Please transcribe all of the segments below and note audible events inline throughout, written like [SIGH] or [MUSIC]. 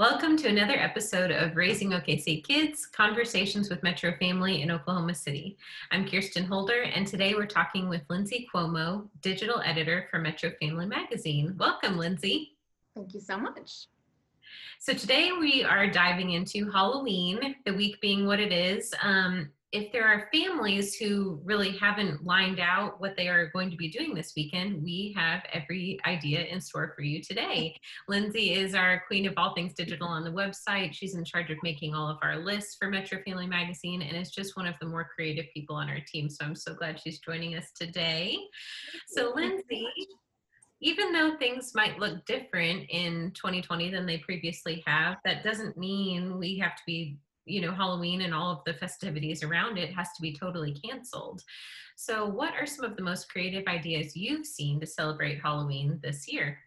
Welcome to another episode of Raising OKC Kids Conversations with Metro Family in Oklahoma City. I'm Kirsten Holder, and today we're talking with Lindsay Cuomo, digital editor for Metro Family Magazine. Welcome, Lindsay. Thank you so much. So, today we are diving into Halloween, the week being what it is. Um, if there are families who really haven't lined out what they are going to be doing this weekend, we have every idea in store for you today. Lindsay is our queen of all things digital on the website. She's in charge of making all of our lists for Metro Family Magazine and is just one of the more creative people on our team. So I'm so glad she's joining us today. So, Lindsay, even though things might look different in 2020 than they previously have, that doesn't mean we have to be you know halloween and all of the festivities around it has to be totally canceled so what are some of the most creative ideas you've seen to celebrate halloween this year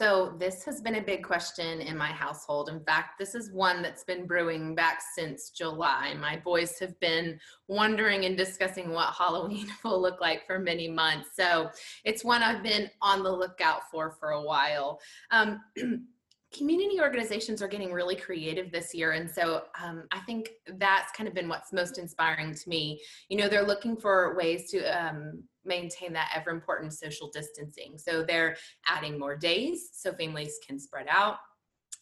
so this has been a big question in my household. In fact, this is one that's been brewing back since July. My boys have been wondering and discussing what [LAUGHS] Halloween will look like for many months. So it's one I've been on the lookout for for a while. Um, [CLEARS THROAT] community organizations are getting really creative this year. And so um, i think that's kind of been what's most inspiring to me. You know they're looking for ways to um, maintain that ever important social distancing. So they're adding more days so families can spread out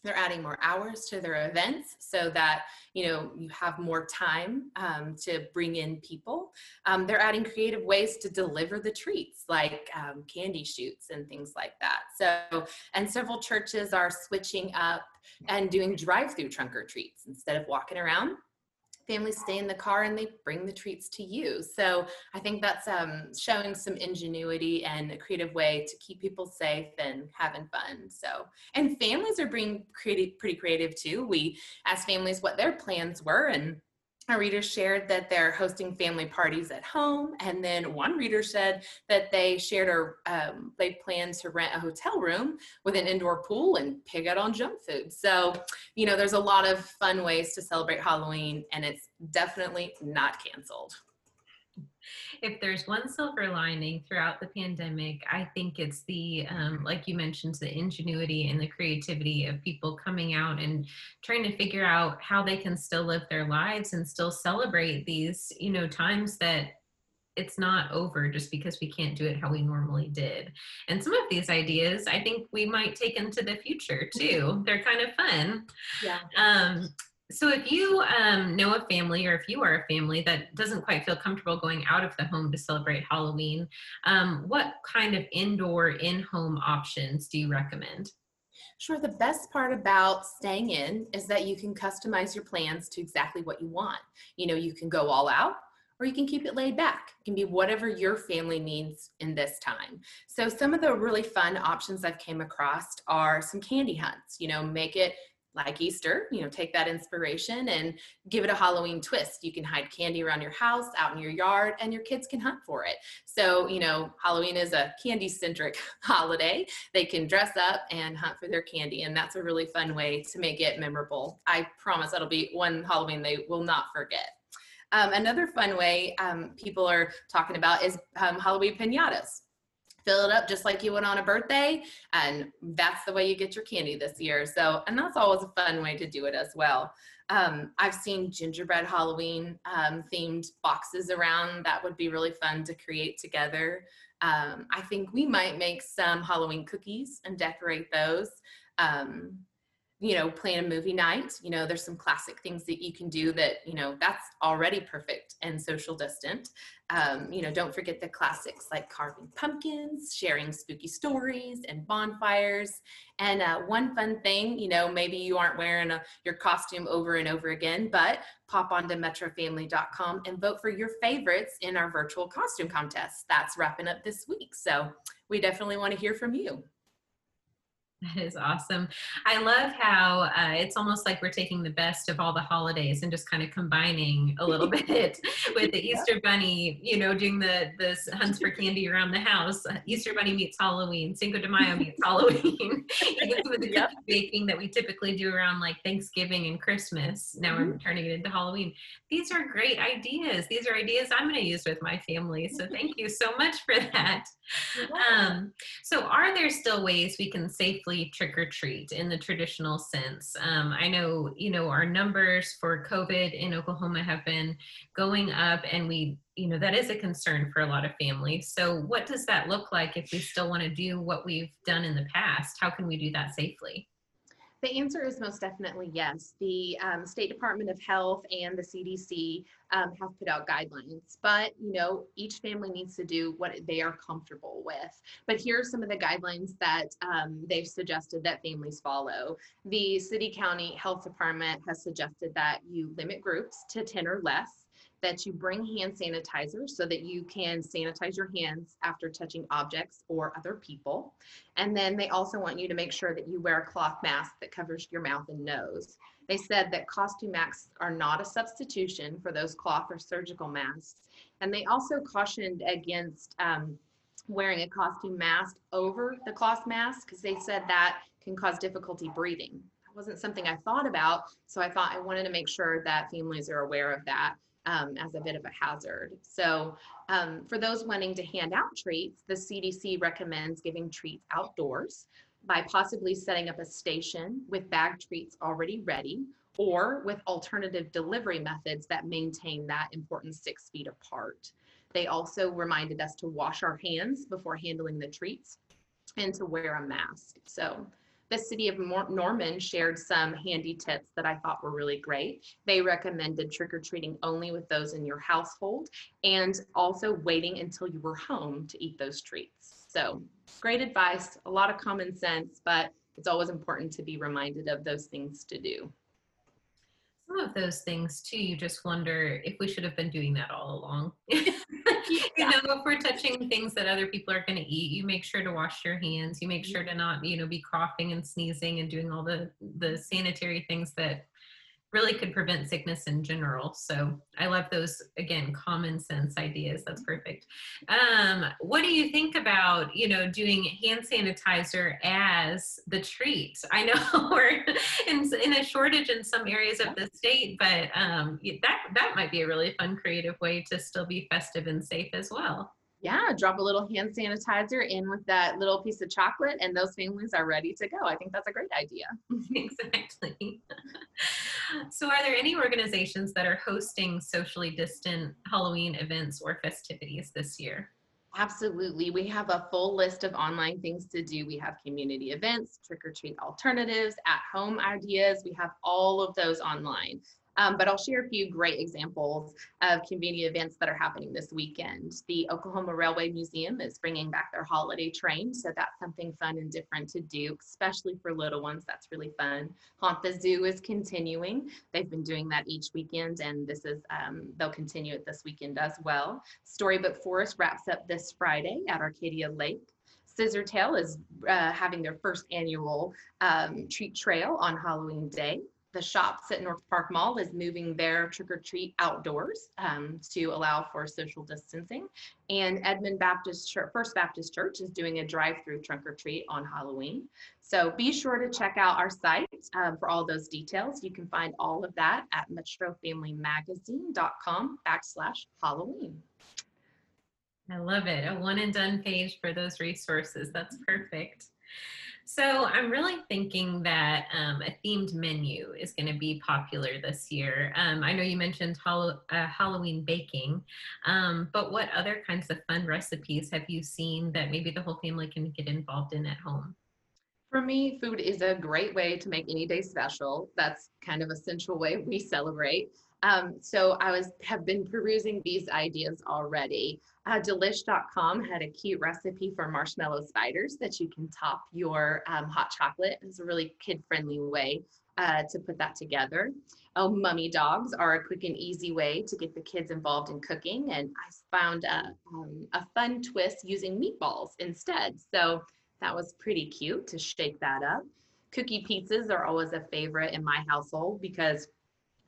they're adding more hours to their events so that you know you have more time um, to bring in people. Um, they're adding creative ways to deliver the treats like um, candy chutes and things like that. So and several churches are switching up and doing drive-through trunk or treats instead of walking around families stay in the car and they bring the treats to you. So I think that's um, showing some ingenuity and a creative way to keep people safe and having fun. So, and families are being creative, pretty creative too. We asked families what their plans were and our readers shared that they're hosting family parties at home and then one reader said that they shared or um, they plan to rent a hotel room with an indoor pool and pig out on junk food. So you know there's a lot of fun ways to celebrate halloween and it's definitely not canceled if there's one silver lining throughout the pandemic, I think it's the, um, like you mentioned, the ingenuity and the creativity of people coming out and trying to figure out how they can still live their lives and still celebrate these, you know, times that it's not over just because we can't do it how we normally did. And some of these ideas I think we might take into the future too. [LAUGHS] They're kind of fun. Yeah. Um, so if you um, know a family or if you are a family that doesn't quite feel comfortable going out of the home to celebrate halloween um, what kind of indoor in-home options do you recommend Sure. The best part about staying in is that you can customize your plans to exactly what you want. You know, you can go all out or you can keep it laid back. It can be whatever your family needs in this time. So some of the really fun options I've came across are some candy hunts. You know, make it like Easter, you know, take that inspiration and give it a Halloween twist. You can hide candy around your house, out in your yard, and your kids can hunt for it. So, you know, Halloween is a candy centric [LAUGHS] holiday. They can dress up and hunt for their candy, and that's a really fun way to make it memorable. I promise that'll be one Halloween they will not forget. Um, another fun way um, people are talking about is um, Halloween pinatas fill it up just like you would on a birthday. And that's the way you get your candy this year. So, and that's always a fun way to do it as well. Um, I've seen gingerbread Halloween um, themed boxes around. That would be really fun to create together. Um, I think we might make some Halloween cookies and decorate those. Um, you know, plan a movie night. You know, there's some classic things that you can do that, you know, that's already perfect and social distant. Um, you know, don't forget the classics like carving pumpkins, sharing spooky stories, and bonfires. And uh, one fun thing, you know, maybe you aren't wearing a, your costume over and over again, but pop onto metrofamily.com and vote for your favorites in our virtual costume contest. That's wrapping up this week. So we definitely want to hear from you. That is awesome. I love how uh, it's almost like we're taking the best of all the holidays and just kind of combining a little [LAUGHS] [LAUGHS] bit with the Easter Bunny, you know, doing the the hunts for candy around the house. Easter Bunny meets Halloween. Cinco de Mayo meets [LAUGHS] Halloween. Even some of the yep. baking that we typically do around like Thanksgiving and Christmas. Now mm-hmm. we're turning it into Halloween. These are great ideas. These are ideas I'm going to use with my family. So thank you so much for that. Um, so, are there still ways we can safely safely trick or treat in the traditional sense? Um, I know, you know, our numbers for COVID in Oklahoma have been going up, and we, you know, that is a concern for a lot of families. So, what does that look like if we still want to do what we've done in the past? How can we do that safely? The answer is most definitely yes. The um, State Department of Health and the CDC um, have put out guidelines, but you know each family needs to do what they are comfortable with. But here are some of the guidelines that um, they've suggested that families follow. The City County Health Department has suggested that you limit groups to 10 or less that you bring hand sanitizer so that you can sanitize your hands after touching objects or other people. And then they also want you to make sure that you wear a cloth mask that covers your mouth and nose. They said that costume masks are not a substitution for those cloth or surgical masks. And they also cautioned against um, wearing a costume mask over the cloth mask because they said that can cause difficulty breathing. That wasn't something I thought about, so I thought I wanted to make sure that families are aware of that um, as a bit of a hazard. So um, for those wanting to hand out treats, the CDC recommends giving treats outdoors by possibly setting up a station with bag treats already ready or with alternative delivery methods that maintain that important six feet apart. They also reminded us to wash our hands before handling the treats and to wear a mask. So the city of Norman shared some handy tips that I thought were really great. They recommended trick or treating only with those in your household and also waiting until you were home to eat those treats. So, great advice, a lot of common sense, but it's always important to be reminded of those things to do some of those things too you just wonder if we should have been doing that all along. [LAUGHS] You know if we're touching things that other people are going to eat you make sure to wash your hands. You make sure to not you know be coughing and sneezing and doing all the the sanitary things that really could prevent sickness in general. So I love those again common sense ideas. That's perfect. Um, what do you think about you know doing hand sanitizer as the treat? [LAUGHS] I know we're in, in a shortage in some areas of the state, but um, that that might be a really fun, creative way to still be festive and safe as well. Yeah, drop a little hand sanitizer in with that little piece of chocolate, and those families are ready to go. I think that's a great idea. [LAUGHS] exactly. [LAUGHS] so, are there any organizations that are hosting socially distant Halloween events or festivities this year? Absolutely. We have a full list of online things to do. We have community events, trick or treat alternatives, at home ideas. We have all of those online. Um, but I'll share a few great examples of community events that are happening this weekend. The Oklahoma Railway Museum is bringing back their holiday train, so that's something fun and different to do, especially for little ones. That's really fun. Haunt the Zoo is continuing. They've been doing that each weekend, and this is um, they'll continue it this weekend as well. Storybook Forest wraps up this Friday at Arcadia Lake. Scissortail is uh, having their first annual um, treat trail on Halloween Day the shops at North Park Mall is moving their trick or treat outdoors um, to allow for social distancing. And Edmond Baptist Church, First Baptist Church is doing a drive-through trunk or treat on Halloween. So be sure to check out our site um, for all those details. You can find all of that at metrofamilymagazine.com backslash Halloween. I love it. A one and done page for those resources. That's perfect. So I'm really thinking that um, a themed menu is going to be popular this year. Um, I know you mentioned uh, Halloween baking, um, but what other kinds of fun recipes have you seen that maybe the whole family can get involved in at home? For me, food is a great way to make any day special. That's kind of a central way we celebrate. Um, so I was have been perusing these ideas already. Uh, Delish.com had a cute recipe for marshmallow spiders that you can top your um, hot chocolate. It's a really kid-friendly way uh, to put that together. Oh, mummy dogs are a quick and easy way to get the kids involved in cooking. And I found a, um, a fun twist using meatballs instead. So that was pretty cute to shake that up. Cookie pizzas are always a favorite in my household because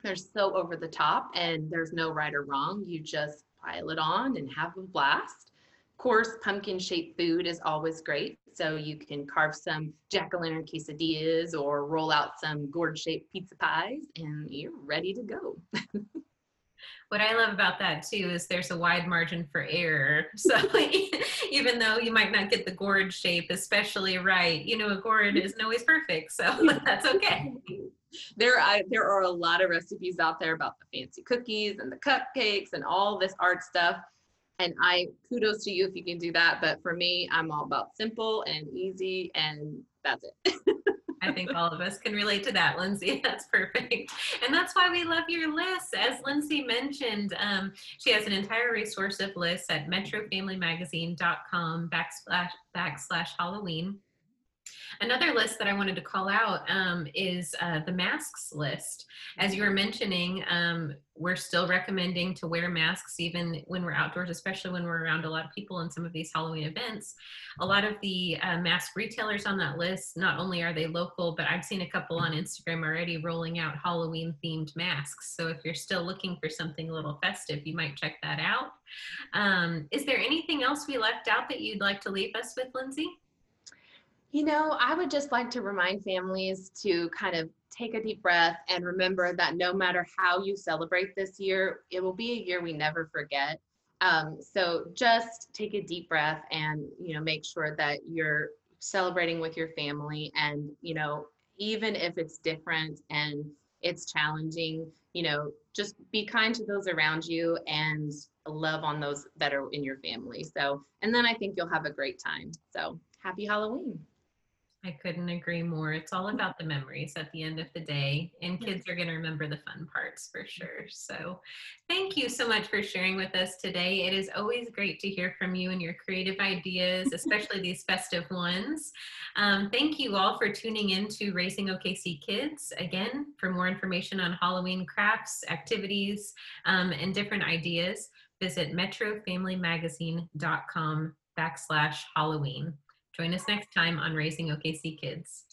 they're so over the top and there's no right or wrong. You just pile it on and have a blast. Of course, pumpkin shaped food is always great. So you can carve some jack o' lantern quesadillas or roll out some gourd shaped pizza pies and you're ready to go. [LAUGHS] What I love about that too is there's a wide margin for error. [LAUGHS] So [LAUGHS] even though you might not get the gourd shape especially right, you know, a gourd isn't always perfect. So [LAUGHS] that's okay. There, I, there are a lot of recipes out there about the fancy cookies and the cupcakes and all this art stuff. And I kudos to you if you can do that. But for me, I'm all about simple and easy, and that's it. I think all of us can relate to that, Lindsay. [LAUGHS] That's perfect. And that's why we love your list. As Lindsay mentioned, um, she has an entire resource of lists at metrofamilymagazine.com backslash, backslash Halloween. Another list that I wanted to call out um, is uh, the masks list. As you were mentioning, um, we're still recommending to wear masks even when we're outdoors, especially when we're around a lot of people in some of these Halloween events. A lot of the uh, mask retailers on that list, not only are they local, but I've seen a couple on Instagram already rolling out Halloween themed masks. So if you're still looking for something a little festive, you might check that out. Um, is there anything else we left out that you'd like to leave us with, Lindsay? You know, I would just like to remind families to kind of take a deep breath and remember that no matter how you celebrate this year, it will be a year we never forget. Um, so just take a deep breath and, you know, make sure that you're celebrating with your family. And, you know, even if it's different and it's challenging, you know, just be kind to those around you and love on those that are in your family. So, and then I think you'll have a great time. So, happy Halloween. I couldn't agree more. It's all about the memories at the end of the day, and kids are going to remember the fun parts for sure. So, thank you so much for sharing with us today. It is always great to hear from you and your creative ideas, [LAUGHS] especially these festive ones. Um, thank you all for tuning in to Raising OKC Kids. Again, for more information on Halloween crafts, activities, um, and different ideas, visit metrofamilymagazine.com backslash Halloween. Join us next time on Raising OKC Kids.